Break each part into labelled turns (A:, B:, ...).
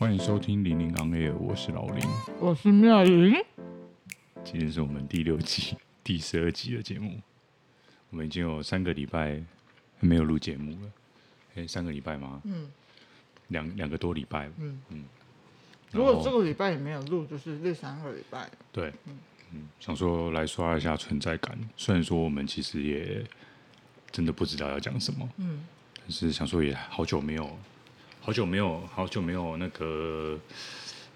A: 欢迎收听零零 on air，我是老林，
B: 我是妙云。
A: 今天是我们第六季第十二集的节目，我们已经有三个礼拜没有录节目了。哎，三个礼拜吗？嗯，两两个多礼拜。嗯嗯。
B: 如果这个礼拜也没有录，就是第三个礼拜。
A: 对，嗯嗯，想说来刷一下存在感。虽然说我们其实也真的不知道要讲什么，嗯，但是想说也好久没有。好久没有，好久没有那个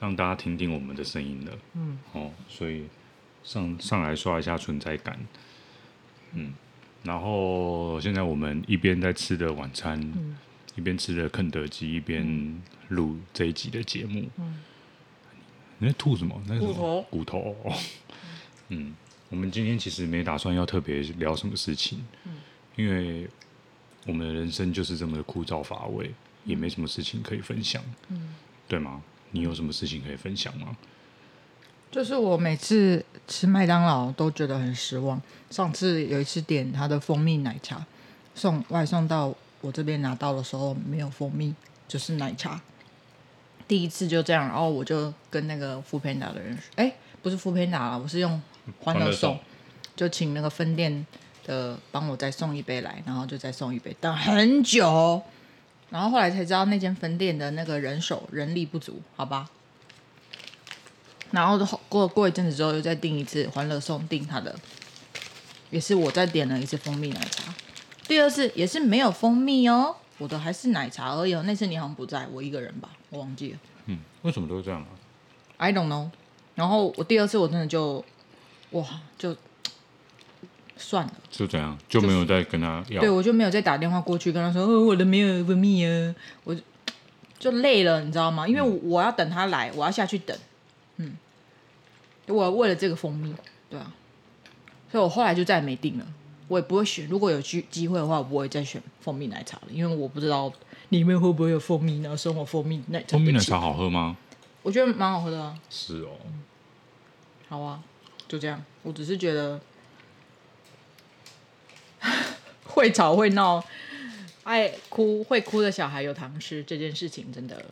A: 让大家听听我们的声音了。嗯，哦，所以上上来刷一下存在感。嗯，然后现在我们一边在吃的晚餐，嗯、一边吃的肯德基，一边录这一集的节目。嗯，你在吐什么？那是什么？骨头。骨头。嗯，我们今天其实没打算要特别聊什么事情。嗯，因为我们的人生就是这么的枯燥乏味。也没什么事情可以分享，嗯，对吗？你有什么事情可以分享吗？
B: 就是我每次吃麦当劳都觉得很失望。上次有一次点他的蜂蜜奶茶，送外送到我这边拿到的时候没有蜂蜜，就是奶茶。第一次就这样，然后我就跟那个 foodpanda 的人说，哎，不是 foodpanda，我是用欢乐送，就请那个分店的帮我再送一杯来，然后就再送一杯，等很久。然后后来才知道那间分店的那个人手人力不足，好吧。然后过过一阵子之后又再订一次欢乐送订他的，也是我再点了一次蜂蜜奶茶。第二次也是没有蜂蜜哦，我的还是奶茶而已。那次你好像不在，我一个人吧，我忘记了。
A: 嗯，为什么都是这样啊
B: ？I don't know。然后我第二次我真的就哇就。算了，
A: 就这样，就没有再跟他要。
B: 对，我就没有再打电话过去跟他说，哦，我的没有蜂蜜啊，我就累了，你知道吗？因为我要等他来，我要下去等，嗯，我为了这个蜂蜜，对啊，所以我后来就再也没订了，我也不会选。如果有机机会的话，我不会再选蜂蜜奶茶了，因为我不知道里面会不会有蜂蜜呢？生活蜂蜜奶茶，
A: 蜂蜜奶茶好喝吗？
B: 我觉得蛮好喝的啊。
A: 是哦，
B: 好啊，就这样。我只是觉得。会吵会闹，爱哭会哭的小孩有糖吃这件事情真的，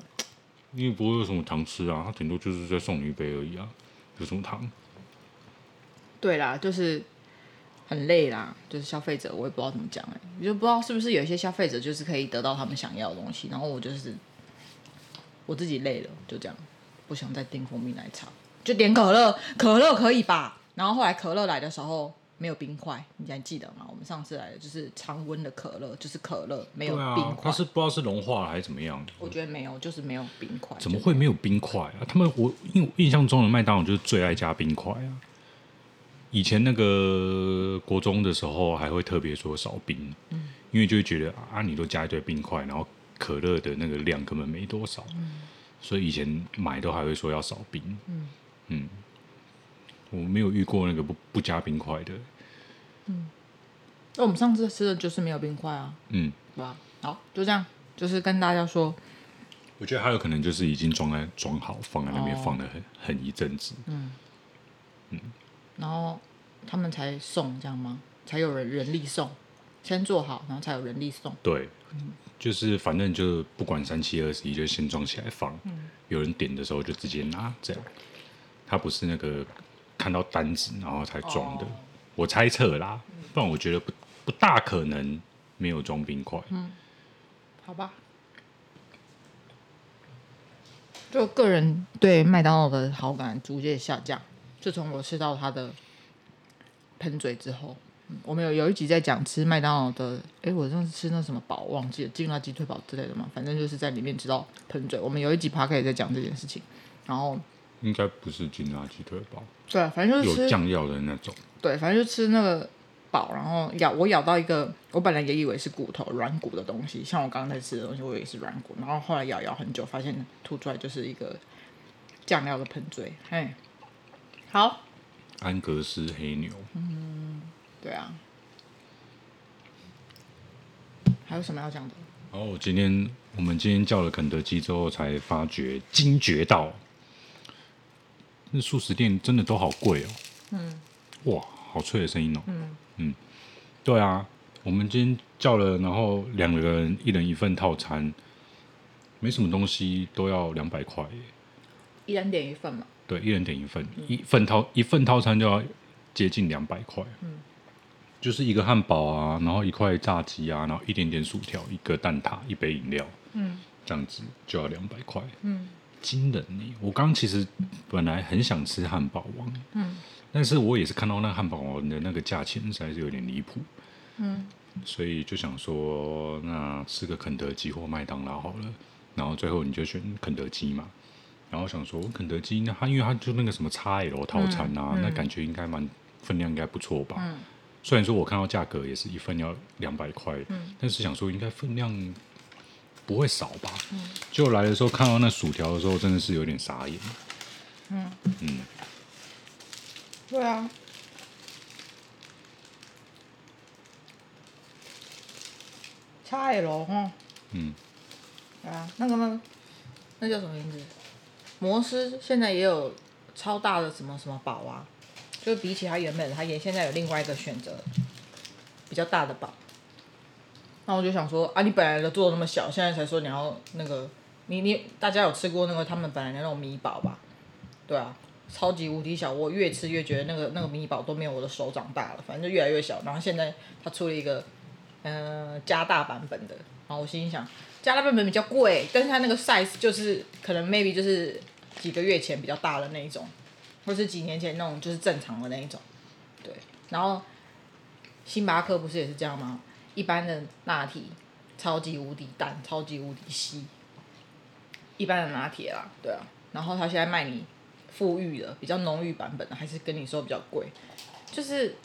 A: 你也不会有什么糖吃啊，他顶多就是在送你一杯而已啊，有什么糖？
B: 对啦，就是很累啦，就是消费者我也不知道怎么讲哎、欸，你就不知道是不是有一些消费者就是可以得到他们想要的东西，然后我就是我自己累了，就这样，不想再订蜂蜜奶茶，就点可乐，可乐可以吧？然后后来可乐来的时候。没有冰块，你还记得吗？我们上次来的就是常温的可乐，就是可乐没有冰块。
A: 它是不知道是融化了还是怎么样？
B: 我觉得没有，就是没有冰块。
A: 怎么会没有冰块啊？他们我印印象中的麦当劳就是最爱加冰块啊。以前那个国中的时候还会特别说少冰，嗯，因为就会觉得啊，你都加一堆冰块，然后可乐的那个量根本没多少，嗯，所以以前买都还会说要少冰，嗯嗯。我没有遇过那个不不加冰块的。
B: 嗯，那我们上次吃的就是没有冰块啊。
A: 嗯，
B: 对吧？好，就这样，就是跟大家说。
A: 我觉得还有可能就是已经装在装好，放在那边放了很、哦、很一阵子。嗯
B: 嗯，然后他们才送这样吗？才有人人力送，先做好，然后才有人力送。
A: 对，嗯、就是反正就不管三七二十一，就先装起来放。嗯，有人点的时候就直接拿，这样。他不是那个。看到单子然后才装的，oh. 我猜测啦，不然我觉得不不大可能没有装冰块。
B: 嗯，好吧。就个人对麦当劳的好感逐渐下降，自从我吃到它的喷嘴之后，我们有有一集在讲吃麦当劳的，哎，我上次吃那什么堡忘记了，劲辣鸡腿堡之类的嘛，反正就是在里面吃到喷嘴。我们有一集 Podcast 在讲这件事情，然后。
A: 应该不是劲辣鸡腿堡，
B: 对，反正就是
A: 有酱料的那种。
B: 对，反正就吃那个饱，然后咬我咬到一个，我本来也以为是骨头软骨的东西，像我刚刚在吃的东西，我以为是软骨，然后后来咬咬很久，发现吐出来就是一个酱料的喷嘴。嘿，好，
A: 安格斯黑牛。
B: 嗯，对啊。还有什么要讲的？
A: 然后我今天我们今天叫了肯德基之后，才发觉惊觉到。那素食店真的都好贵哦。嗯，哇，好脆的声音哦。嗯嗯，对啊，我们今天叫了，然后两个人一人一份套餐，没什么东西都要两百块，
B: 一人点一份嘛。
A: 对，一人点一份，嗯、一份套一份套餐就要接近两百块。嗯，就是一个汉堡啊，然后一块炸鸡啊，然后一点点薯条，一个蛋挞，一杯饮料。嗯，这样子就要两百块。嗯，惊人呢！我刚其实本来很想吃汉堡王。嗯。但是我也是看到那汉堡王的那个价钱实在是有点离谱，嗯，所以就想说，那吃个肯德基或麦当劳好了，然后最后你就选肯德基嘛，然后想说肯德基那它因为它就那个什么叉 L 套餐啊，嗯嗯、那感觉应该蛮分量应该不错吧，嗯、虽然说我看到价格也是一份要两百块，嗯、但是想说应该分量不会少吧，嗯，就来的时候看到那薯条的时候真的是有点傻眼，嗯。嗯。
B: 对啊，XL 哈，嗯，对啊，那个呢，那叫什么名字？摩斯现在也有超大的什么什么堡啊，就比起它原本，它也现在有另外一个选择，比较大的堡。那我就想说啊，你本来的做那么小，现在才说你要那个，你你大家有吃过那个他们本来的那种米堡吧？对啊。超级无敌小，我越吃越觉得那个那个米堡都没有我的手掌大了，反正就越来越小。然后现在它出了一个，嗯、呃，加大版本的。然后我心里想，加大版本比较贵，但是它那个 size 就是可能 maybe 就是几个月前比较大的那一种，或是几年前那种就是正常的那一种。对，然后星巴克不是也是这样吗？一般的拿铁超级无敌淡，超级无敌稀，一般的拿铁啦，对啊。然后他现在卖你。富裕的比较浓郁版本的，还是跟你说比较贵，就是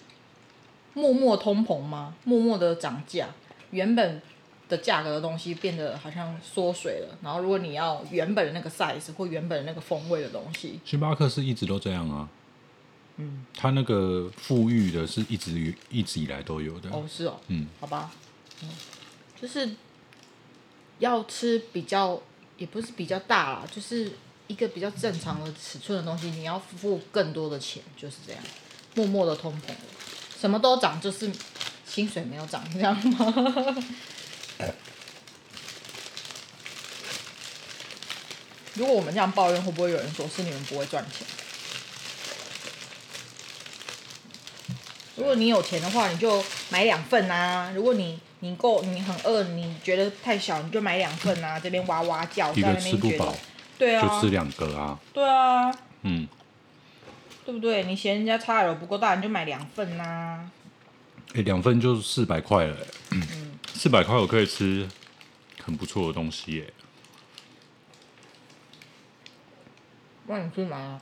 B: 默默通膨吗？默默的涨价，原本的价格的东西变得好像缩水了。然后如果你要原本的那个 size 或原本的那个风味的东西，
A: 星巴克是一直都这样啊。嗯，它那个富裕的是一直一直以来都有的。
B: 哦，是哦。嗯，好吧。嗯，就是要吃比较，也不是比较大啦，就是。一个比较正常的尺寸的东西，你要付更多的钱，就是这样，默默的通膨，什么都涨，就是薪水没有涨，这样吗？如果我们这样抱怨，会不会有人说是你们不会赚钱？如果你有钱的话，你就买两份啊！如果你你够，你很饿，你觉得太小，你就买两份啊！这边哇哇叫，在那边觉得。对啊，
A: 就吃两个啊。
B: 对啊。嗯。对不对？你嫌人家 XL 不够大，你就买两份呐、啊。
A: 哎、欸，两份就四百块了。嗯。四百块我可以吃很不错的东西耶。
B: 那你去买啊。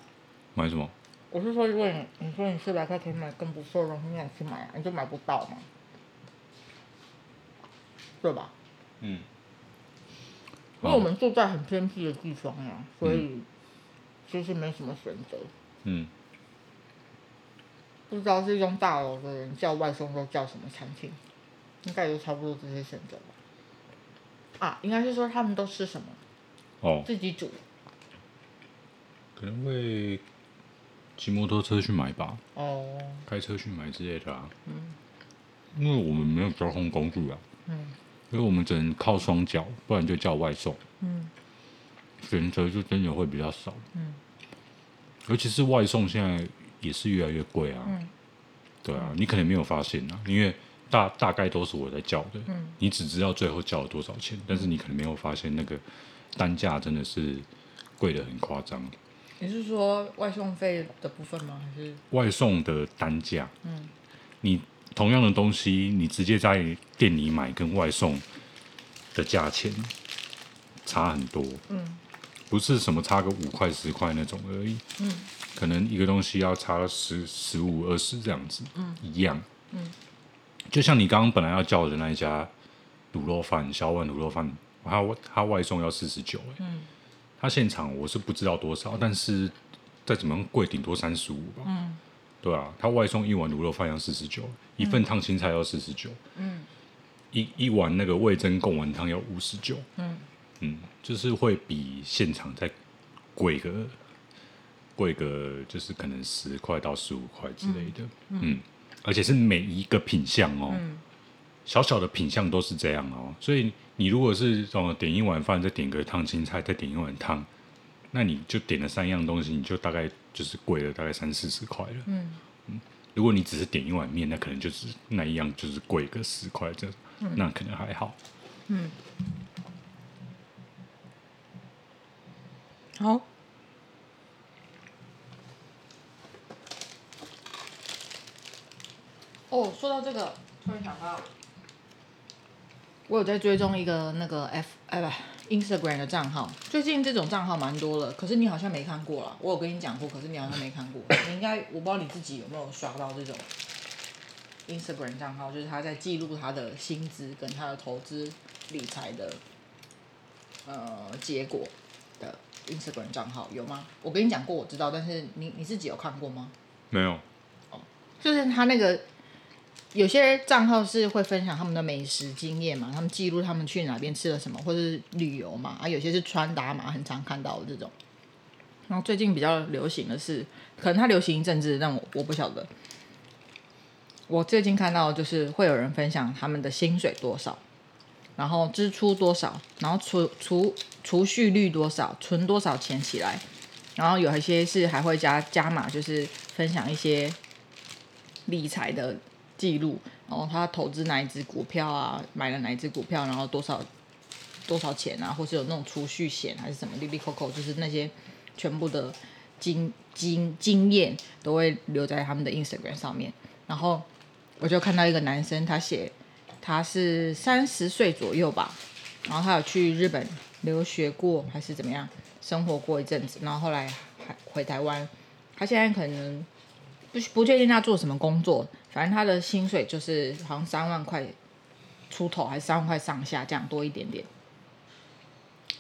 A: 买什么？
B: 我是说，如果你你说你四百块可以买更不错的东西，那你去买啊，你就买不到嘛。对吧？嗯。因为我们住在很偏僻的地方呀，所以其实没什么选择。嗯。不知道这栋大楼的人叫外送都叫什么餐厅，应该也就差不多这些选择吧。啊，应该是说他们都吃什么？哦。自己煮。
A: 可能会骑摩托车去买吧。哦。开车去买之类的啊。嗯。因为我们没有交通工具啊。嗯。因为我们只能靠双脚，不然就叫外送。嗯，选择就真的会比较少。嗯，尤其是外送现在也是越来越贵啊。嗯，对啊，你可能没有发现啊，因为大大概都是我在叫的。嗯，你只知道最后叫了多少钱，但是你可能没有发现那个单价真的是贵的很夸张。
B: 你是说外送费的部分吗？还是
A: 外送的单价？嗯，你。同样的东西，你直接在店里买跟外送的价钱差很多。嗯，不是什么差个五块十块那种而已。嗯，可能一个东西要差十十五二十这样子。嗯，一样。嗯，就像你刚刚本来要叫的那一家卤肉饭，小碗卤肉饭，他他外送要四十九。嗯，他现场我是不知道多少，但是再怎么样贵，顶多三十五吧。嗯。对啊，他外送一碗卤肉饭要四十九，一份烫青菜要四十九，嗯，一一碗那个味增贡丸汤要五十九，嗯。嗯，就是会比现场再贵个贵个，就是可能十块到十五块之类的，嗯，嗯，而且是每一个品相哦，嗯，小小的品相都是这样哦。所以你如果是哦点一碗饭，再点个烫青菜，再点一碗汤，那你就点了三样东西，你就大概就是贵了大概三四十块了。嗯嗯，如果你只是点一碗面，那可能就是那一样就是贵个十块这，嗯、那可能还好。嗯，
B: 好。哦，说到这个，突然想到，我有在追踪一个那个 F 哎不 Instagram 的账号，最近这种账号蛮多的，可是你好像没看过啦。我有跟你讲过，可是你好像没看过。你应该我不知道你自己有没有刷到这种 Instagram 账号，就是他在记录他的薪资跟他的投资理财的呃结果的 Instagram 账号有吗？我跟你讲过，我知道，但是你你自己有看过吗？
A: 没有。
B: 哦，就是他那个。有些账号是会分享他们的美食经验嘛，他们记录他们去哪边吃了什么，或者是旅游嘛，啊，有些是穿搭嘛，很常看到的这种。然后最近比较流行的是，可能它流行一阵子，但我我不晓得。我最近看到就是会有人分享他们的薪水多少，然后支出多少，然后储储储蓄率多少，存多少钱起来，然后有一些是还会加加码，就是分享一些理财的。记录，然后他投资哪一只股票啊，买了哪一只股票，然后多少多少钱啊，或是有那种储蓄险还是什么，哩哩扣扣，就是那些全部的经经经验都会留在他们的 Instagram 上面。然后我就看到一个男生，他写他是三十岁左右吧，然后他有去日本留学过还是怎么样，生活过一阵子，然后后来还回台湾，他现在可能不不确定他做什么工作。反正他的薪水就是好像三万块出头，还是三万块上下这样多一点点。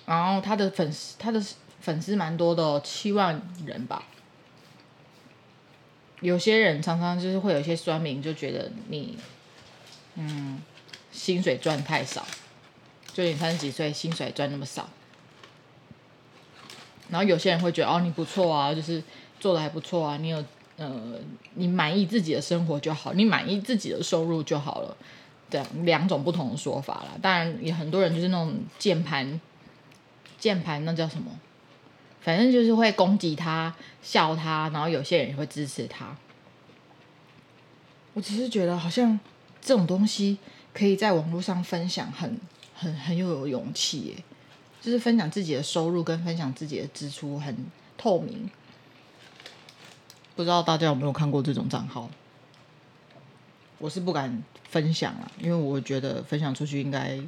B: 然后他的粉丝，他的粉丝蛮多的，七万人吧。有些人常常就是会有一些酸民就觉得你，嗯，薪水赚太少，就你三十几岁薪水赚那么少。然后有些人会觉得哦，你不错啊，就是做的还不错啊，你有。呃，你满意自己的生活就好，你满意自己的收入就好了，对，两种不同的说法啦。当然，也很多人就是那种键盘，键盘那叫什么？反正就是会攻击他、笑他，然后有些人也会支持他。我只是觉得，好像这种东西可以在网络上分享很，很很很有勇气耶。就是分享自己的收入跟分享自己的支出，很透明。不知道大家有没有看过这种账号？我是不敢分享了，因为我觉得分享出去应该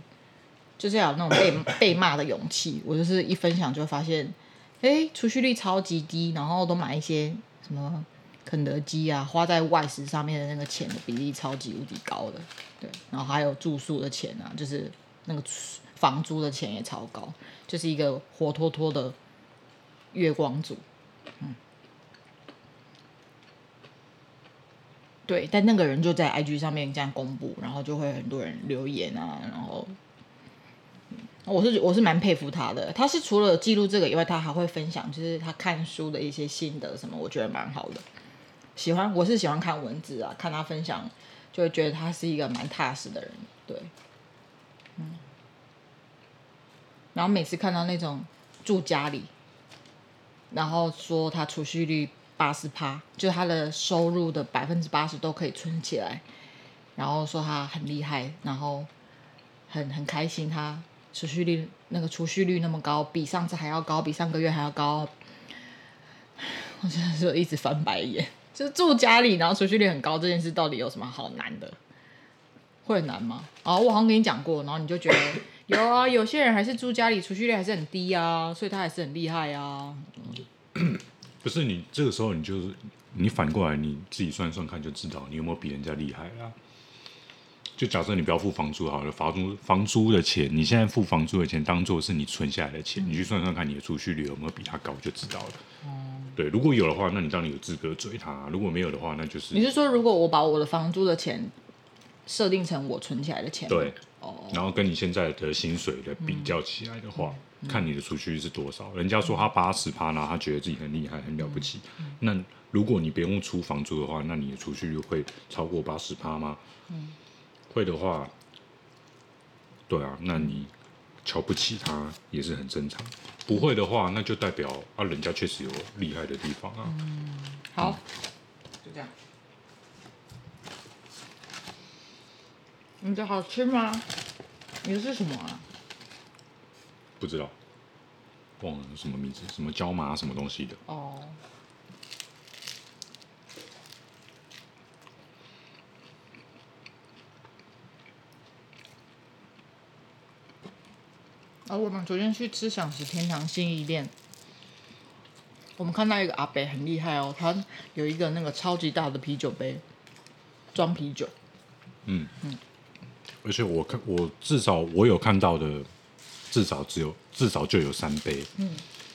B: 就是要有那种被 被骂的勇气。我就是一分享就会发现，哎，储蓄率超级低，然后都买一些什么肯德基啊，花在外食上面的那个钱的比例超级无敌高的，对，然后还有住宿的钱啊，就是那个房租的钱也超高，就是一个活脱脱的月光族，对，但那个人就在 IG 上面这样公布，然后就会很多人留言啊，然后，我是我是蛮佩服他的。他是除了记录这个以外，他还会分享，就是他看书的一些心得什么，我觉得蛮好的。喜欢，我是喜欢看文字啊，看他分享，就会觉得他是一个蛮踏实的人。对，嗯，然后每次看到那种住家里，然后说他储蓄率。八十趴，就他的收入的百分之八十都可以存起来，然后说他很厉害，然后很很开心，他储蓄率那个储蓄率那么高，比上次还要高，比上个月还要高，我真的是一直翻白眼。就是住家里，然后储蓄率很高这件事，到底有什么好难的？会很难吗？哦，我好像跟你讲过，然后你就觉得 有啊，有些人还是住家里，储蓄率还是很低啊，所以他还是很厉害啊。
A: 不是你这个时候，你就是你反过来你自己算算看，就知道你有没有比人家厉害啦。就假设你不要付房租好了，房租房租的钱，你现在付房租的钱当做是你存下来的钱，嗯、你去算算看你的储蓄率有没有比他高，就知道了。嗯、对，如果有的话，那你当然有资格追他；如果没有的话，那就是
B: 你是说，如果我把我的房租的钱设定成我存起来的钱，
A: 对，哦，然后跟你现在的薪水的比较起来的话。嗯看你的储蓄是多少？人家说他八十趴，然后他觉得自己很厉害、很了不起。那如果你不用出房租的话，那你的储蓄率会超过八十趴吗？嗯、会的话，对啊，那你瞧不起他也是很正常。不会的话，那就代表啊，人家确实有厉害的地方啊。
B: 嗯，好，就这样。你的好吃吗？你的是什么啊？
A: 不知道，忘了什么名字，什么椒麻什么东西的。
B: 哦。而、哦、我们昨天去吃饗食天堂新义店，我们看到一个阿伯很厉害哦，他有一个那个超级大的啤酒杯，装啤酒。
A: 嗯嗯。而且我看，我至少我有看到的，至少只有至少就有三杯。
B: 嗯。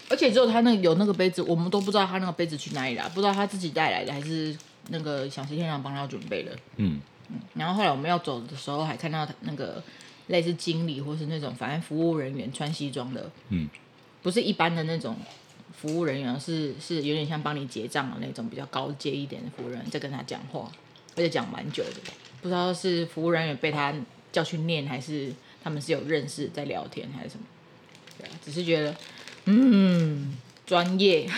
B: 而且只有他那个有那个杯子，我们都不知道他那个杯子去哪里了，不知道他自己带来的还是那个饗食天堂帮他准备的。嗯嗯。然后后来我们要走的时候，还看到那个。类似经理或是那种反正服务人员穿西装的，嗯，不是一般的那种服务人员，是是有点像帮你结账的那种比较高阶一点的服务人员在跟他讲话，而且讲蛮久的，不知道是服务人员被他叫去念，还是他们是有认识在聊天还是什么，对啊，只是觉得嗯专业，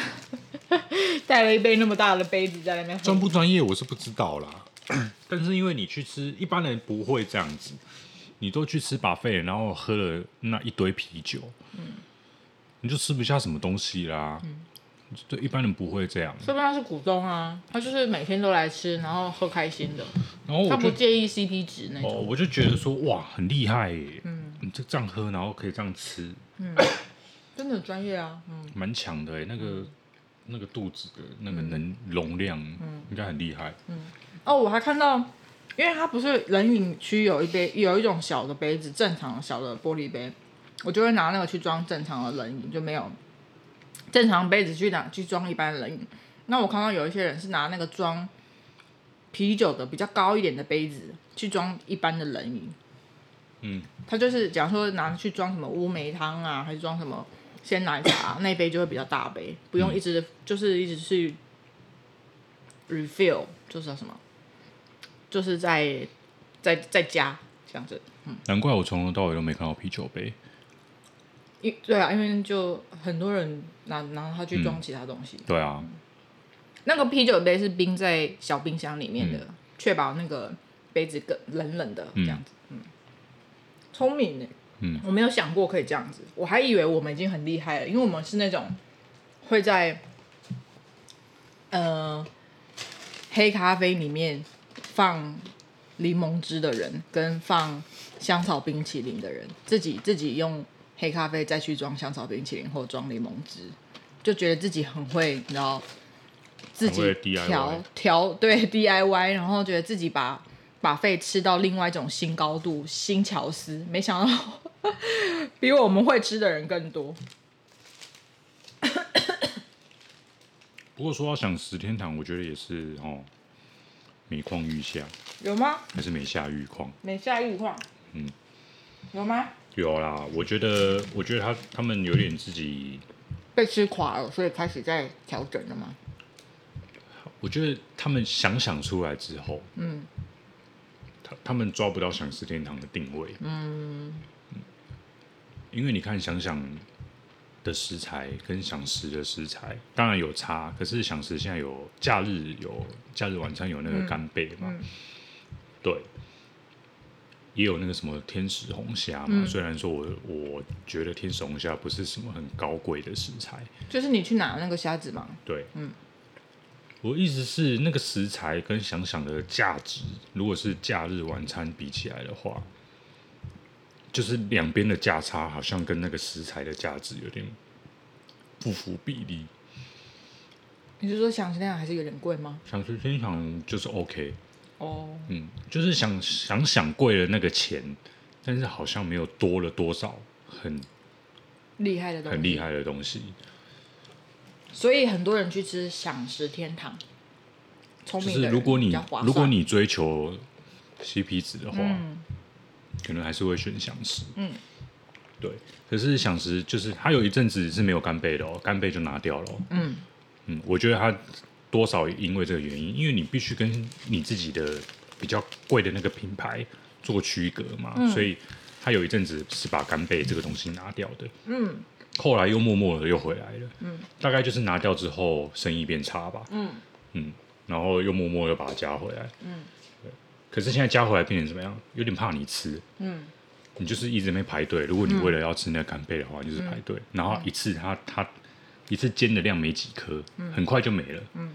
B: 带了一杯那么大的杯子在那边，
A: 专不专业我是不知道啦，但是因为你去吃，一般人不会这样子。你都去吃 buffet，然后喝了那一堆啤酒，嗯，你就吃不下什么东西啦。嗯，对，一般人不会这样。
B: 说不定他是股东啊，他就是每天都来吃，然后喝开心的。然后他不介意 CP 值那种。哦，
A: 我就觉得说哇，很厉害耶。嗯，你就这样喝，然后可以这样吃。
B: 嗯，真的很专业啊。嗯，
A: 蛮强的哎，那个那个肚子的那个能容量，嗯，应该很厉害。
B: 嗯，哦，我还看到。因为它不是冷饮区有一杯有一种小的杯子，正常的小的玻璃杯，我就会拿那个去装正常的冷饮，就没有正常杯子去拿去装一般冷饮。那我看到有一些人是拿那个装啤酒的比较高一点的杯子去装一般的冷饮。嗯，他就是假如说拿去装什么乌梅汤啊，还是装什么鲜奶茶，那杯就会比较大杯，不用一直、嗯、就是一直去 refill，就是叫什么？就是在在在家这样子，嗯，
A: 难怪我从头到尾都没看到啤酒杯。
B: 因对啊，因为就很多人拿拿它去装其他东西。
A: 嗯、对啊、嗯，
B: 那个啤酒杯是冰在小冰箱里面的，确、嗯、保那个杯子更冷冷的这样子。嗯，聪明呢。嗯，我没有想过可以这样子，我还以为我们已经很厉害了，因为我们是那种会在呃黑咖啡里面。放柠檬汁的人，跟放香草冰淇淋的人，自己自己用黑咖啡再去装香草冰淇淋或装柠檬汁，就觉得自己很会，你知道，自己调调对 DIY，然后觉得自己把把费吃到另外一种新高度、新巧思，没想到 比我们会吃的人更多。
A: 不过说要想十天堂，我觉得也是哦。每况愈下，
B: 有吗？
A: 还是每下愈况？
B: 每下愈况，嗯，有吗？
A: 有啦，我觉得，我觉得他他们有点自己
B: 被吃垮了，所以开始在调整了吗？
A: 我觉得他们想想出来之后，嗯，他他们抓不到想食天堂的定位，嗯，因为你看想想。的食材跟想食的食材当然有差，可是想食现在有假日有假日晚餐有那个干贝嘛、嗯。嗯，对，也有那个什么天使红虾嘛、嗯。虽然说我我觉得天使红虾不是什么很高贵的食材，
B: 就是你去拿那个虾子嘛。
A: 对，嗯，我意思是那个食材跟想想的价值，如果是假日晚餐比起来的话。就是两边的价差好像跟那个食材的价值有点不符比例。
B: 你是说想吃那样还是有点贵吗？
A: 想吃天想就是 OK。哦。嗯，就是想想想贵了那个钱，但是好像没有多了多少很
B: 厉害的东西。
A: 很厉害的东西。
B: 所以很多人去吃享食天堂。聪明的人
A: 就是如果你如果你追求 CP 值的话。嗯可能还是会选享食，嗯，对。可是享食就是他有一阵子是没有干贝的哦，干贝就拿掉了，嗯嗯。我觉得它多少因为这个原因，因为你必须跟你自己的比较贵的那个品牌做区隔嘛，嗯、所以他有一阵子是把干贝这个东西拿掉的，
B: 嗯，
A: 后来又默默的又回来了，
B: 嗯，
A: 大概就是拿掉之后生意变差吧，
B: 嗯。
A: 嗯，然后又默默又把它加回来，
B: 嗯，
A: 对，可是现在加回来变成怎么样？有点怕你吃，
B: 嗯，
A: 你就是一直没排队。如果你为了要吃那个干贝的话，
B: 嗯
A: 就是排队，然后一次它它一次煎的量没几颗，很快就没了，
B: 嗯，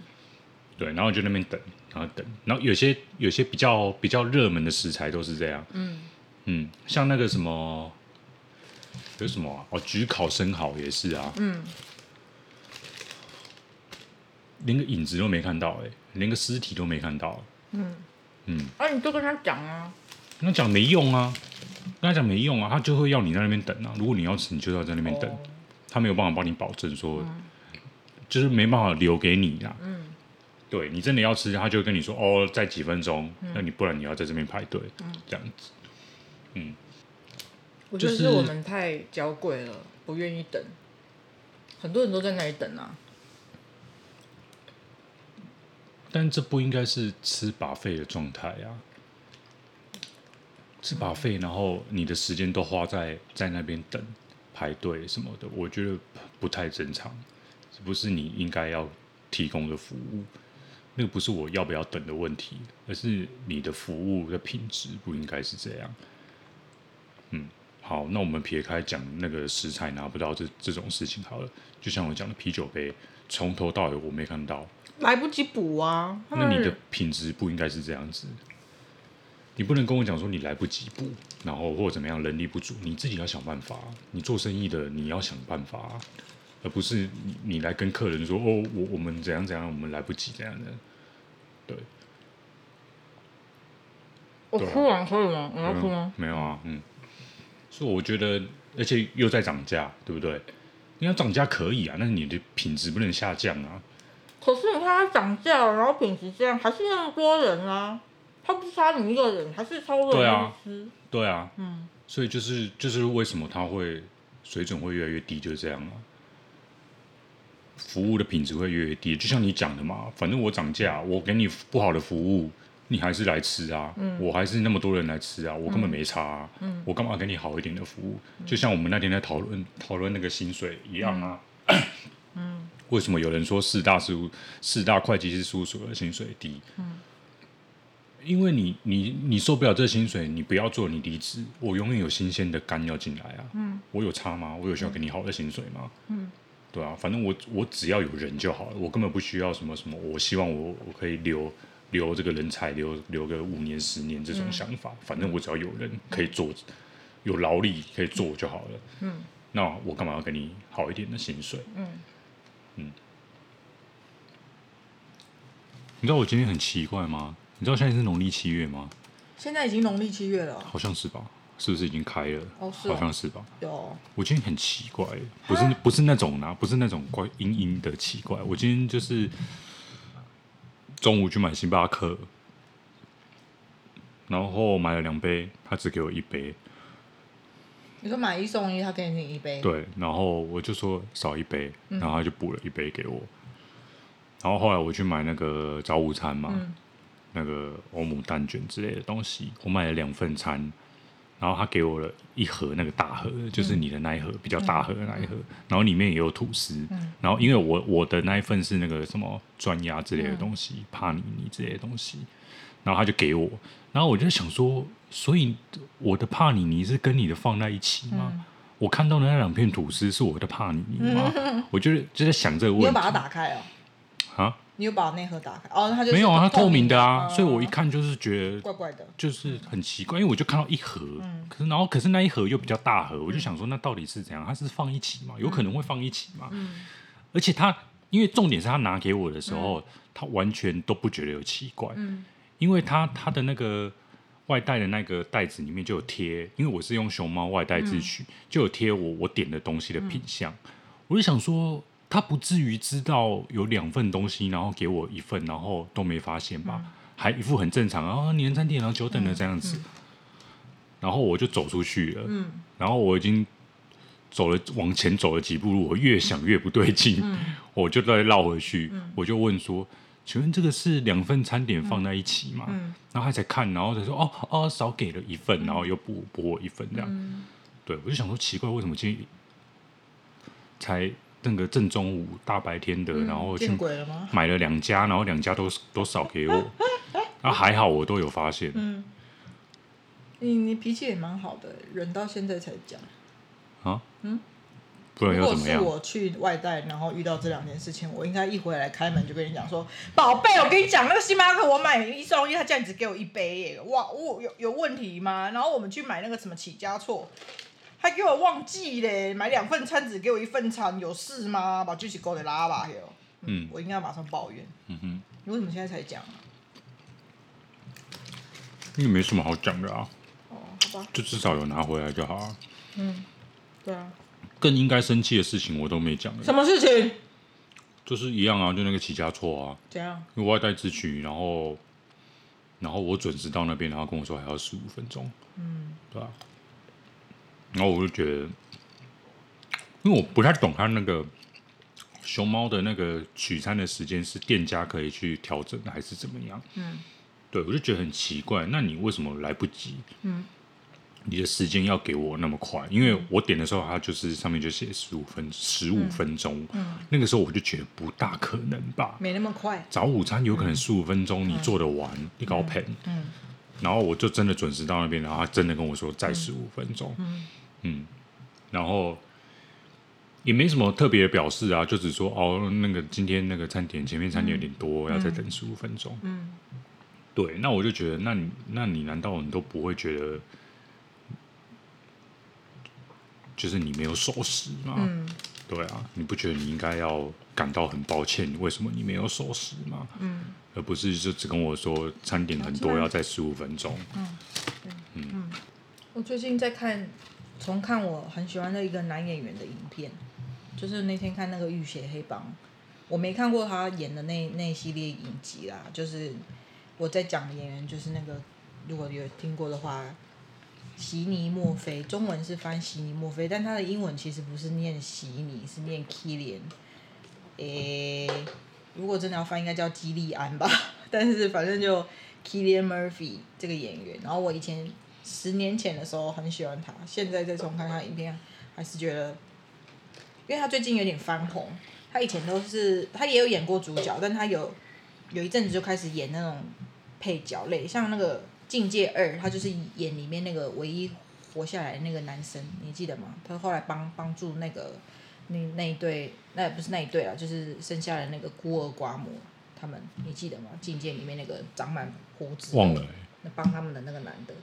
A: 对，然后就那边等，然后等，然后有些有些比较比较热门的食材都是这样，
B: 嗯。
A: 嗯，像那个什么有什么啊？哦，焗烤生蚝也是啊，
B: 嗯，
A: 连个影子都没看到，哎，连个尸体都没看到，
B: 嗯。
A: 嗯，
B: 啊，你就跟他讲啊，
A: 那讲没用啊，跟他讲没用啊，他就会要你在那边等啊。如果你要吃，你就要在那边等，
B: 哦。
A: 他没有办法帮你保证说，就是没办法留给你啊。
B: 嗯
A: 对你真的要吃，他就跟你说哦，在几分钟，那你不然你要在这边排队，这样子。
B: 我觉得
A: 就是
B: 是我们太娇贵了，不愿意等，很多人都在那里等啊，
A: 但这不应该是吃 buffet 的状态啊！吃 buffet，然后你的时间都花在在那边等排队什么的，我觉得不太正常，这不是你应该要提供的服务。那个不是我要不要等的问题，而是你的服务的品质不应该是这样。嗯，好，那我们撇开讲那个食材拿不到这这种事情好了，就像我讲的啤酒杯，从头到尾我没看到。
B: 来不及补啊。
A: 那你的品质不应该是这样子，你不能跟我讲说你来不及补，然后或者怎么样，人力不足，你自己要想办法。你做生意的，你要想办法，而不是你你来跟客人说哦，我我们怎样怎样，我们来不及这样的。对，
B: 我
A: 对啊
B: 哭完可以吗？我要哭
A: 嗯
B: 吗？
A: 没有啊，嗯，所以我觉得，而且又在涨价，对不对？你要涨价可以啊，但是你的品质不能下降啊。
B: 可是你看它涨价，然后品质这样，还是那么多人啊，他不差你一个人，还是超多人
A: 对啊
B: 吃。
A: 对啊，
B: 嗯，
A: 所以就是就是为什么它会水准会越来越低，就是这样啊。服务的品质会越来越低，就像你讲的嘛，反正我涨价，我给你不好的服务，你还是来吃啊，
B: 嗯
A: 我还是那么多人来吃啊，我根本没差啊，
B: 嗯
A: 我干嘛给你好一点的服务？就像我们那天在讨论讨论那个薪水一样啊，
B: 嗯
A: 为什么有人说四大事务四大会计师事务所的薪水低？
B: 嗯
A: 因为你你你受不了这薪水，你不要做，你离职，我永远有新鲜的肝要进来啊。
B: 嗯
A: 我有差吗？我有需要给你好的薪水吗？
B: 嗯
A: 对啊，反正我我只要有人就好了，我根本不需要什么什么，我希望我我可以留留这个人才，留留个五年十年这种想法。反正我只要有人可以做，有劳力可以做就好了。
B: 嗯
A: 那我干嘛要给你好一点的薪水？
B: 嗯，
A: 你知道我今天很奇怪吗？你知道现在是农历七月吗？
B: 现在已经农历七月了，
A: 好像是吧？是不是已经开了？
B: 哦是哦
A: 好像是吧？
B: 有
A: 我今天很奇怪，不是不是那种啊，不是那种怪阴阴的奇怪。我今天就是中午去买星巴克，然后买了两杯，他只给我一杯。
B: 你说买一送一，他给你一杯，
A: 对，然后我就说少一杯，然后他就补了一杯给我。然后后来我去买那个早午餐嘛，
B: 嗯
A: 那个欧姆蛋卷之类的东西，我买了两份餐，然后他给我了一盒那个大盒，就是你的那一盒、比较大盒的那一盒，然后里面也有吐司，然后因为我我的那一份是那个什么专鸭之类的东西，帕尼尼之类的东西，然后他就给我，然后我就想说，所以我的帕尼尼是跟你的放在一起吗？我看到的那两片吐司是我的帕尼尼吗？我就是就在想这个问题。
B: 你有把它打开哦？
A: 啊？
B: 你有把那盒打开？哦，它就是
A: 没有啊，它透明的啊，
B: 哦
A: 所以我一看就是觉得
B: 怪怪的。
A: 就是很奇怪，因为我就看到一盒，可是然后可是那一盒又比较大盒，我就想说那到底是怎样？它是放一起嘛？有可能会放一起嘛？而且他因为重点是他拿给我的时候，他完全都不觉得有奇怪，
B: 嗯
A: 因为他他的那个外带的那个袋子里面就有贴，因为我是用熊猫外带自取，就有贴我我点的东西的品相，我就想说。他不至于知道有两份东西，然后给我一份，然后都没发现吧？还一副很正常啊，你人餐点然后久等了这样子。然后我就走出去了，
B: 嗯
A: 然后我已经走了往前走了几步路，我越想越不对劲，我就再绕回去，我就问说：“请问这个是两份餐点放在一起吗？
B: 嗯，
A: 然后他才看，然后才说哦哦，少给了一份，然后又补补我一份这样。
B: 嗯，
A: 对，我就想说奇怪，为什么今天才那个正中午大白天的，然后去买了两家，然后两家都都少给我，然 后还好我都有发现。
B: 嗯，你你脾气也蛮好的，忍到现在才讲。
A: 啊？
B: 嗯。
A: 如
B: 果是我去外带，然后遇到这两件事情，我应该一回来开门就跟你讲说：“宝贝，我跟你讲，那个星巴克我买一送一，他这样只给我一杯耶，哇，我有有问题吗？”然后我们去买那个什么起家错，还给我忘记嘞，买两份餐只给我一份餐，有事吗？把剧情勾给拉吧，哟。嗯，我应该马上抱怨。嗯哼，你为什么现在才讲啊？
A: 因为没什么好讲的啊。
B: 哦，好吧。
A: 就至少有拿回来就好啊。
B: 嗯，对啊。
A: 更应该生气的事情我都没讲。
B: 什么事情？
A: 就是一样啊，就那个起家错啊。
B: 怎样？
A: 因为外带自取，然后，然后我准时到那边，然后跟我说还要十五分钟。嗯，对吧？然后我就觉得，因为我不太懂他那个熊猫的那个取餐的时间是店家可以去调整的，还是怎么样？嗯，对，我就觉得很奇怪。那你为什么来不及？嗯。你的时间要给我那么快，因为我点的时候，它就是上面就写十五分十五分钟，嗯。嗯，那个时候我就觉得不大可能吧，
B: 没那么快。
A: 早午餐有可能十五分钟你做得完，嗯、你搞盆，嗯，然后我就真的准时到那边，然后他真的跟我说再十五分钟，嗯，嗯，然后也没什么特别的表示啊，就只说哦，那个今天那个餐点前面餐点有点多，嗯、要再等十五分钟，嗯，对，那我就觉得，那你那你难道你都不会觉得？就是你没有守时吗？嗯，对啊，你不觉得你应该要感到很抱歉？为什么你没有守时吗？嗯，而不是就只跟我说餐点很多，要再十五分钟。嗯，
B: 嗯，嗯，我最近在看重看我很喜欢的一个男演员的影片，就是那天看那个《浴血黑帮》，我没看过他演的那那系列影集啦。就是我在讲的演员，就是那个如果有听过的话。席尼墨菲，中文是翻席尼墨菲，但他的英文其实不是念席尼，是念 Killian。诶，如果真的要翻，应该叫基利安吧。但是反正就 Killian Murphy 这个演员，然后我以前十年前的时候很喜欢他，现在再重看他影片，还是觉得，因为他最近有点翻红。他以前都是他也有演过主角，但他有有一阵子就开始演那种配角类，像那个。境界二，他就是演里面那个唯一活下来的那个男生，你记得吗？他后来帮帮助那个那那一对，那也不是那一对啊，就是生下来的那个孤儿寡母，他们你记得吗？境界里面那个长满胡子，
A: 忘了、欸。
B: 那帮他们的那个男的，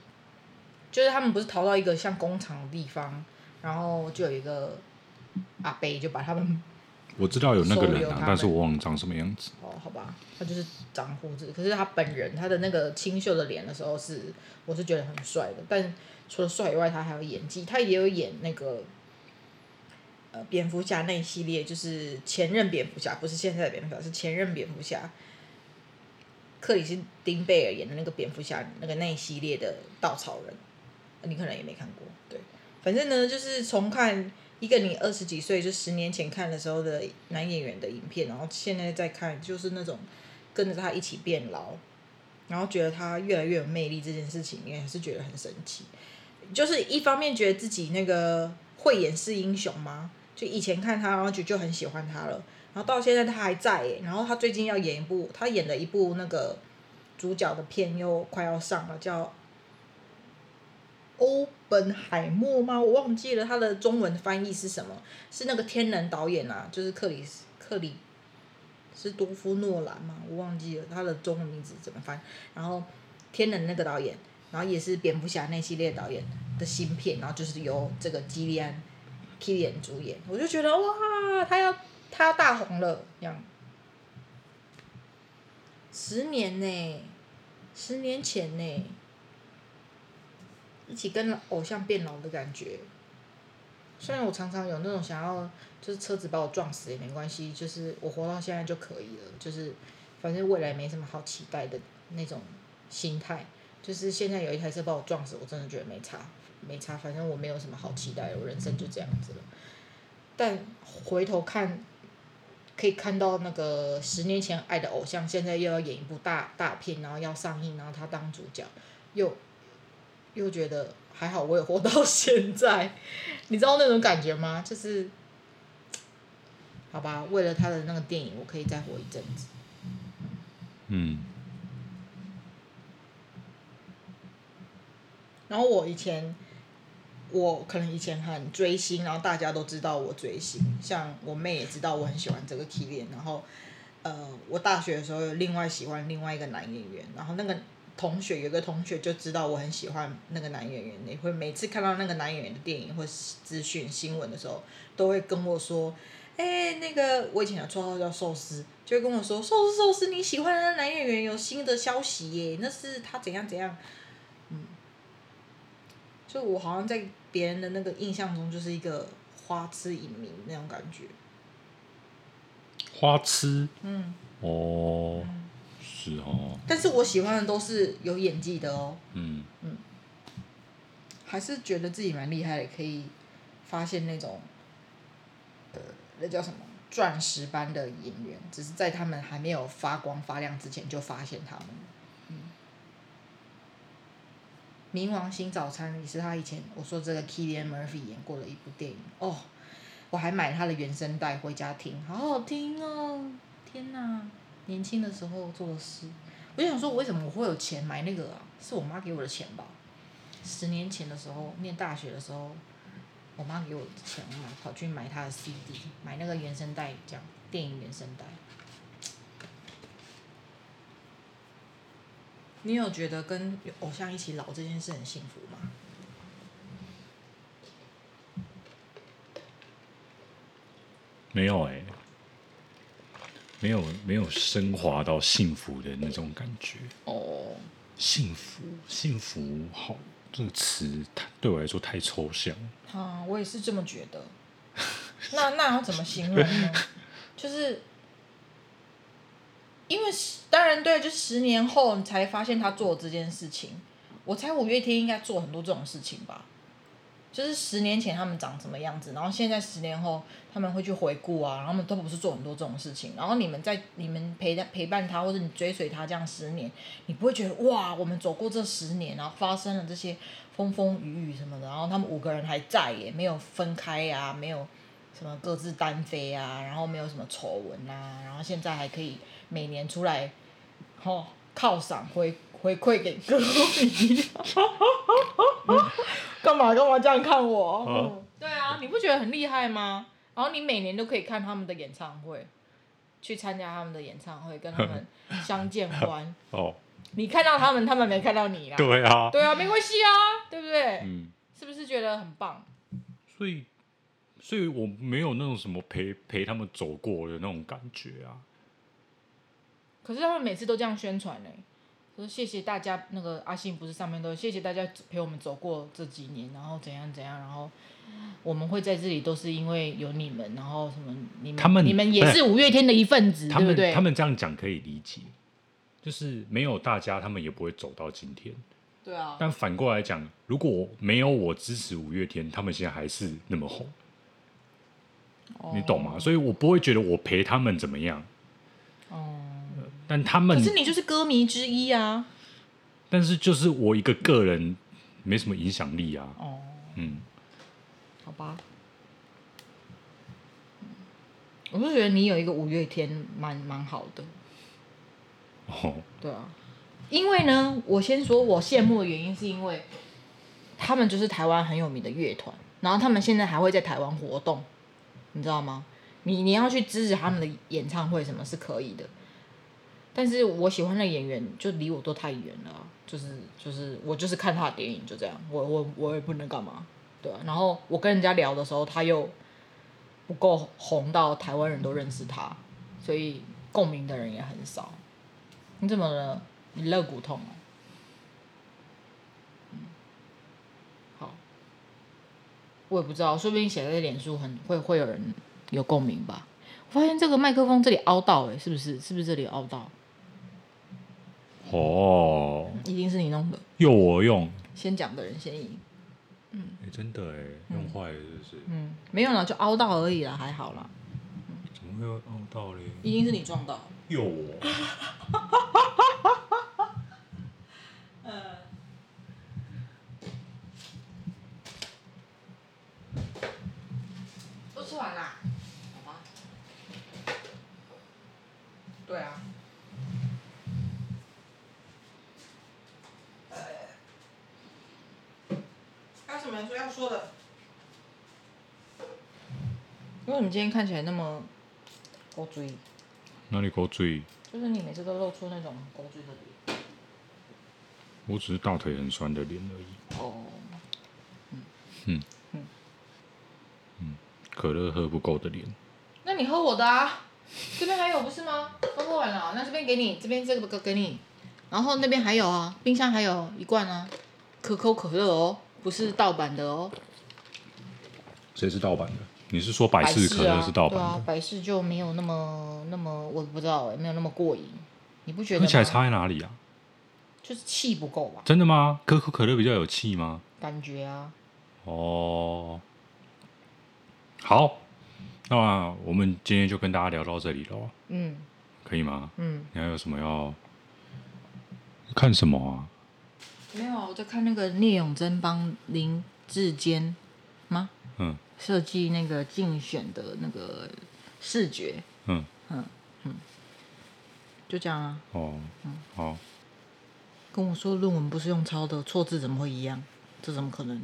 B: 就是他们不是逃到一个像工厂的地方，然后就有一个阿伯就把他们。
A: 我知道有那个人啊，但是我忘了长什么样子。
B: 哦，好吧，他就是长胡子，可是他本人他的那个清秀的脸的时候是，我是觉得很帅的。但除了帅以外，他还有演技，他也有演那个，呃，蝙蝠侠那一系列，就是前任蝙蝠侠，不是现在的蝙蝠侠，是前任蝙蝠侠，克里斯汀贝尔演的那个蝙蝠侠，那个那一系列的稻草人，你可能也没看过。对，反正呢，就是重看。一个你二十几岁就十年前看的时候的男演员的影片，然后现在再看，就是那种跟着他一起变老，然后觉得他越来越有魅力这件事情，也是觉得很神奇。就是一方面觉得自己那个慧眼识英雄嘛，就以前看他，然后就就很喜欢他了，然后到现在他还在，然后他最近要演一部，他演的一部那个主角的片又快要上了，叫。欧本海默吗？我忘记了他的中文翻译是什么？是那个天能导演啊，就是克里斯克里斯多夫诺兰吗？我忘记了他的中文名字怎么翻。然后天能那个导演，然后也是蝙蝠侠那系列导演的新片，然后就是由这个基利安·基利安主演，我就觉得哇，他要他要大红了，这样。十年呢，十年前呢。一起跟偶像变老的感觉，虽然我常常有那种想要，就是车子把我撞死也没关系，就是我活到现在就可以了，就是反正未来没什么好期待的那种心态。就是现在有一台车把我撞死，我真的觉得没差，没差，反正我没有什么好期待，我人生就这样子了。但回头看可以看到那个十年前爱的偶像，现在又要演一部大大片，然后要上映，然后他当主角，又又觉得还好，我也活到 现在，你知道那种感觉吗？就是，好吧，为了他的那个电影，我可以再活一阵子。嗯。然后我以前，我可能以前很追星，然后大家都知道我追星，像我妹也知道我很喜欢这个 Kilian。然后，呃，我大学的时候有另外喜欢另外一个男演员，然后那个同学有个同学就知道我很喜欢那个男演员，你会每次看到那个男演员的电影或资讯新闻的时候，都会跟我说：“哎，那个我以前的绰号叫寿司，就会跟我说寿司寿司，你喜欢的男演员有新的消息耶，那是他怎样怎样。”嗯。就我好像在别人的那个印象中，就是一个花痴影迷那种感觉。
A: 花痴。
B: 嗯。
A: 哦。是哦。
B: 但是我喜欢的都是有演技的哦。
A: 嗯。
B: 嗯。还是觉得自己蛮厉害的，可以发现那种，呃，那叫什么钻石般的演员，只是在他们还没有发光发亮之前就发现他们。冥王星早餐也是他以前我说这个 Killian Murphy 演过的一部电影哦，我还买他的原声带回家听，好好听哦！天哪，年轻的时候做的事，我想说，我为什么我会有钱买那个啊？是我妈给我的钱吧？十年前的时候，念大学的时候，我妈给我的钱，我买跑去买他的 CD，买那个原声带，这样电影原声带。你有觉得跟偶像一起老这件事很幸福吗？
A: 没有哎、没有没有升华到幸福的那种感觉。
B: 哦，
A: 幸福幸福好，这个词对我来说太抽象。
B: 啊，我也是这么觉得。那那要怎么形容呢？就是。因为当然对，就十年后你才发现他做这件事情。我猜五月天应该做很多这种事情吧，就是十年前他们长什么样子，然后现在十年后他们会去回顾啊，然后他们都不是做很多这种事情。然后你们在你们陪伴陪伴他，或者你追随他这样十年，你不会觉得哇，我们走过这十年，然后发生了这些风风雨雨什么的，然后他们五个人还在耶，没有分开啊，没有什么各自单飞啊，然后没有什么丑闻啊，然后现在还可以。每年出来，吼犒赏回回馈给歌迷，干嘛干嘛这样看我？嗯、对啊，你不觉得很厉害吗？然后你每年都可以看他们的演唱会，去参加他们的演唱会，跟他们 相见欢。
A: 哦，
B: 你看到他们，他们没看到你啦。
A: 对啊。
B: 对啊，没关系啊，对不对？
A: 嗯。
B: 是不是觉得很棒？
A: 所以，所以我没有那种什么陪陪他们走过的那种感觉啊。
B: 可是他们每次都这样宣传呢，说谢谢大家，那个阿信不是上面都谢谢大家陪我们走过这几年，然后怎样怎样，然后我们会在这里都是因为有你们，然后什么你们，他们你们也是五月天的一份子，对不对？
A: 他们这样讲可以理解，就是没有大家，他们也不会走到今天。
B: 对啊。
A: 但反过来讲，如果没有我支持五月天，他们现在还是那么红，哦、你懂吗？所以我不会觉得我陪他们怎么样。
B: 哦。
A: 但他们，
B: 可是你就是歌迷之一啊。
A: 但是就是我一个个人，没什么影响力啊。
B: 哦，
A: 嗯，
B: 好吧。我是觉得你有一个五月天蛮蛮好的。
A: 哦。
B: 对啊，因为呢，我先说我羡慕的原因，是因为他们就是台湾很有名的乐团，然后他们现在还会在台湾活动，你知道吗？你你要去支持他们的演唱会，什么是可以的。但是我喜欢的演员就离我都太远了，就是就是我就是看他的电影就这样，我我我也不能干嘛，对啊。然后我跟人家聊的时候，他又不够红到台湾人都认识他，所以共鸣的人也很少。你怎么了？你肋骨痛啊？嗯，好，我也不知道，说不定写在脸书很会会有人有共鸣吧。我发现这个麦克风这里凹到，哎，是不是？是不是这里凹到？
A: 哦，
B: 一定是你弄的，
A: 又我用，
B: 先讲的人先赢。嗯，
A: 哎，真的哎，用坏了是不是？
B: 嗯，没有了，就凹到而已啦，还好啦。
A: 怎么会有凹到嘞？
B: 一定是你撞到。
A: 有我。
B: 都吃完啦？好吗？对啊。要说的？为什么今天看起来那么勾嘴？
A: 哪里勾嘴？
B: 就是你每次都露出那种勾嘴的脸。
A: 我只是大腿很酸的脸而已。哦。嗯。嗯。嗯。可乐喝不够的脸。
B: 那你喝我的啊？这边还有不是吗？都喝完了，那这边给你，这边这个给你，然后那边还有啊，冰箱还有一罐啊，可口可乐哦，不是盗版的哦。
A: 谁是盗版的？你是说百事可乐是盗版的？对
B: 啊，百事就没有那么那么，我不知道哎，没有那么过瘾。你不觉得？
A: 喝起来差在哪里啊？
B: 就是气不够吧？
A: 真的吗？可口可乐比较有气吗？
B: 感觉啊。
A: 哦。好，那我们今天就跟大家聊到这里喽。嗯。可以吗？嗯。你还有什么要看什么啊？
B: 没有，我在看那个聂永真帮林志坚吗？嗯。设计那个竞选的那个视觉，嗯嗯嗯，就这样啊。哦，嗯，好。跟我说论文不是用抄的，错字怎么会一样？这怎么可能？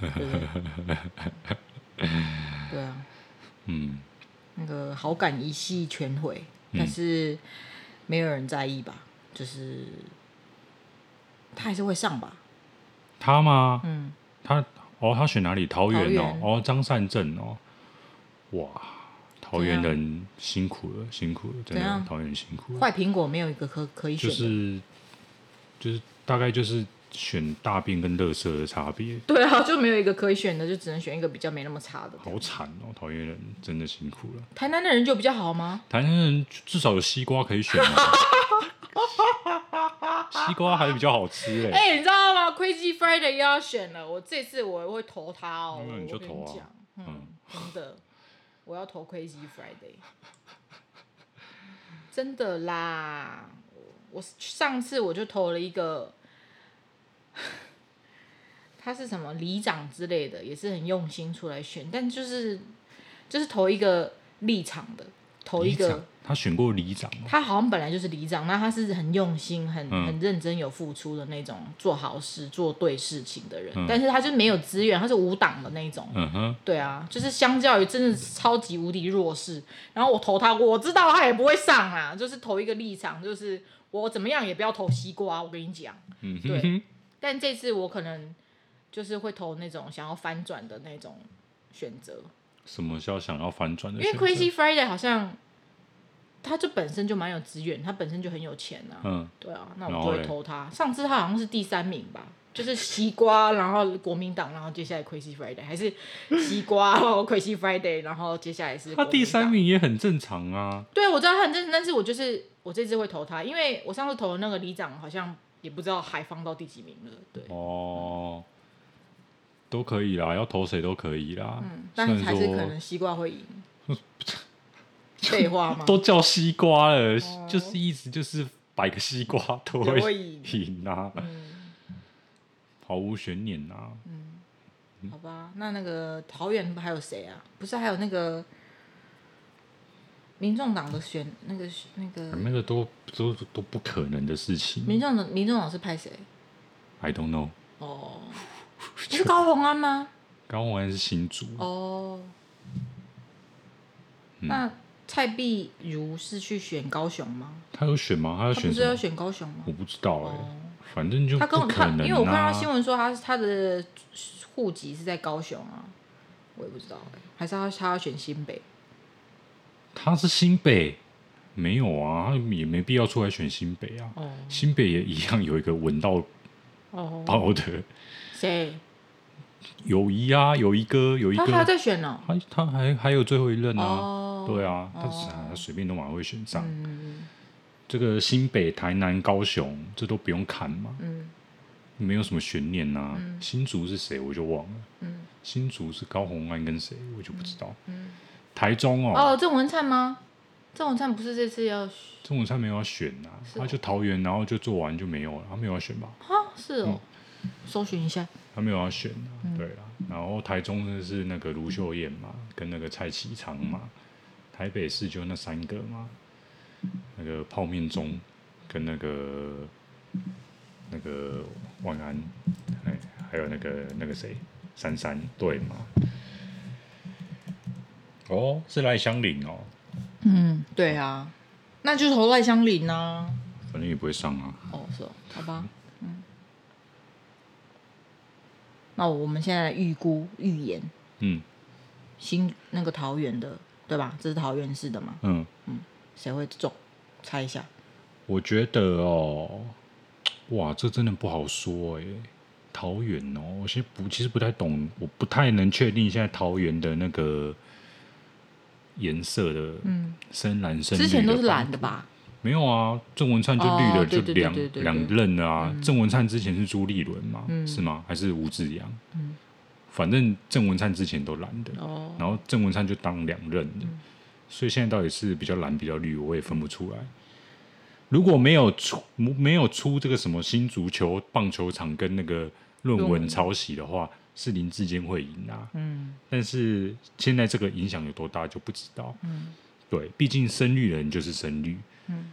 B: 对对？对啊。嗯。那个好感一系全毁，但是没有人在意吧？就是他还是会上吧？
A: 他吗？嗯，他。哦，他选哪里？桃园哦，哦，张善政哦，哇，桃园人辛苦了，辛苦了，真的，桃园人辛苦了。
B: 坏苹果没有一个可可以选，
A: 就是就是大概就是选大便跟乐色的差别。
B: 对啊，就没有一个可以选的，就只能选一个比较没那么差的。
A: 好惨哦，桃园人真的辛苦了。
B: 台南的人就比较好吗？
A: 台南人至少有西瓜可以选啊。西瓜还比较好吃哎！
B: 哎，你知道吗？Crazy Friday 又要选了，我这次我会投他哦。
A: 那你就投啊！
B: 嗯，真的，我要投 Crazy Friday。真的啦，我上次我就投了一个，他是什么里长之类的，也是很用心出来选，但就是就是投一个立场的。投一个，
A: 他选过里长，
B: 他好像本来就是里长，那他是很用心、很很认真、有付出的那种做好事、做对事情的人。嗯、但是他就没有资源，他是无党的那种。嗯哼，对啊，就是相较于真的超级无敌弱势。然后我投他，我知道他也不会上啊，就是投一个立场，就是我怎么样也不要投西瓜。我跟你讲，嗯哼哼，对。但这次我可能就是会投那种想要翻转的那种选择。
A: 什么叫想要翻转的？
B: 因为 Crazy Friday 好像，他就本身就蛮有资源，他本身就很有钱啊。嗯，对啊，那我就会投他。上次他好像是第三名吧，就是西瓜，然后国民党，然后接下来 Crazy Friday，还是西瓜，然后 Crazy Friday，然后接下来是。
A: 他第三名也很正常啊。
B: 对，我知道他很正常，但是我就是我这次会投他，因为我上次投的那个里长好像也不知道还放到第几名了。对。哦。
A: 都可以啦，要投谁都可以啦。
B: 嗯，但是还是可能西瓜会赢。废话吗？
A: 都叫西瓜了，哦、就是意思就是摆个西瓜都会赢啊。嗯、毫无悬念啊。
B: 嗯，好吧，那那个桃园还有谁啊？不是还有那个民众党的选那个那个、啊？
A: 那个都都都不可能的事情。
B: 民众的民众党是派谁
A: ？I don't know。
B: 哦。是高虹安吗？
A: 高虹安是新竹
B: 哦。那蔡碧如是去选高雄吗？
A: 他有选吗？他要选？不
B: 是要选高雄吗？
A: 我不知道哎，反正就他跟我
B: 看，因为我看到新闻说他他的户籍是在高雄啊，我也不知道哎，还是他他要选新北？
A: 他是新北，没有啊，他也没必要出来选新北啊。新北也一样有一个闻到爆的。
B: 谁？
A: 友谊啊，友谊哥，友谊哥，他
B: 还在选呢。
A: 他他还还有最后一任啊，对啊，他他随便都蛮会选上。这个新北、台南、高雄，这都不用看嘛，没有什么悬念呐。新竹是谁我就忘了，新竹是高红安跟谁我就不知道。台中哦。
B: 哦，郑文灿吗？郑文灿不是这次要？
A: 郑文灿没有要选啊，哦、他就桃园，然后就做完就没有了，他没有要选吧？
B: 哈，是哦，嗯、搜寻一下，
A: 他没有要选啊，嗯、对啊。然后台中的是那个卢秀燕嘛，跟那个蔡启昌嘛，台北市就那三个嘛，那个泡面中跟那个那个万安，哎，还有那个那个谁，珊珊，对嘛？哦，是赖香林哦。
B: 嗯，对啊，那就是投赖香林啊。
A: 反正也不会上啊。
B: 哦，是哦，好吧。嗯。那我们现在预估预言，嗯，新那个桃园的，对吧？这是桃园市的嘛？嗯嗯，谁会中？猜一下。
A: 我觉得哦，哇，这真的不好说哎。桃园哦，我其实不，其实不太懂，我不太能确定现在桃园的那个。颜色的，嗯，深蓝深。之前
B: 都是蓝的吧？
A: 没有啊，郑文灿就绿的，就两两任的啊。郑文灿之前是朱立伦嘛，是吗？还是吴志扬？嗯，反正郑文灿之前都蓝的，然后郑文灿就当两任的，所以现在到底是比较蓝比较绿，我也分不出来。如果没有出没有出这个什么新足球棒球场跟那个论文抄袭的话。是林志坚会赢啊，嗯，但是现在这个影响有多大就不知道，嗯，对，毕竟深绿人就是深绿，嗯，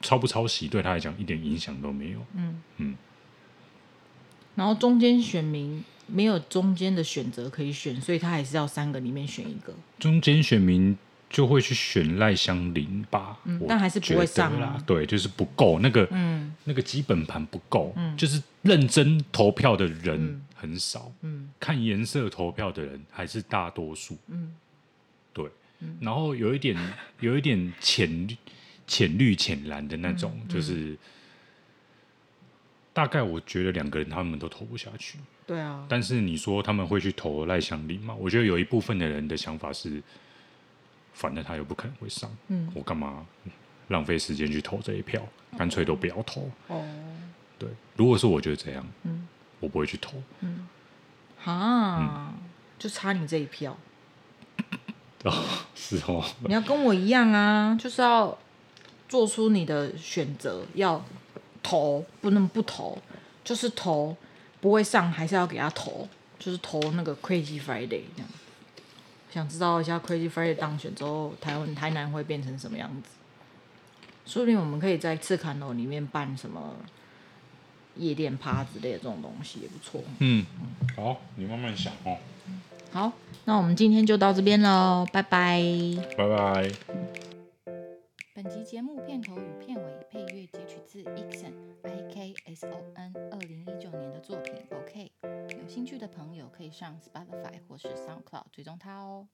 A: 抄不抄袭对他来讲一点影响都没有，嗯。嗯，
B: 然后中间选民没有中间的选择可以选，所以他还是要三个里面选一个，
A: 中间选民。就会去选赖香林吧，
B: 嗯，但还是不会上
A: 啦。对，就是不够那个，嗯，那个基本盘不够，嗯，就是认真投票的人很少，嗯，看颜色投票的人还是大多数，嗯，对，然后有一点 有一点浅绿、浅绿、浅蓝的那种，就是大概我觉得两个人他们都投不下去，
B: 对啊，
A: 但是你说他们会去投赖香林吗？我觉得有一部分的人的想法是。反正他又不可能会上，嗯，我干嘛浪费时间去投这一票？干脆都不要投。哦，对，如果是我觉得这样，嗯，我不会去投。嗯，
B: 啊，嗯、就差你这一票。
A: 哦，是哦。
B: 你要跟我一样啊，就是要做出你的选择，要投，不能不投，就是投不会上，还是要给他投，就是投那个 Crazy Friday 这样。想知道一下 Crazy Friday 当选之后，台湾台南会变成什么样子？说不定我们可以在赤崁楼里面办什么夜店趴之类的这种东西也不错。
A: 嗯，好，你慢慢想哦。
B: 好，那我们今天就到这边喽，拜拜。
A: 拜拜。
B: 本集节目片头与片尾配乐截取自 Ikson I K S O N 二零一九年的作品 OK。有兴趣的朋友可以上 Spotify 或是 SoundCloud 追踪它哦。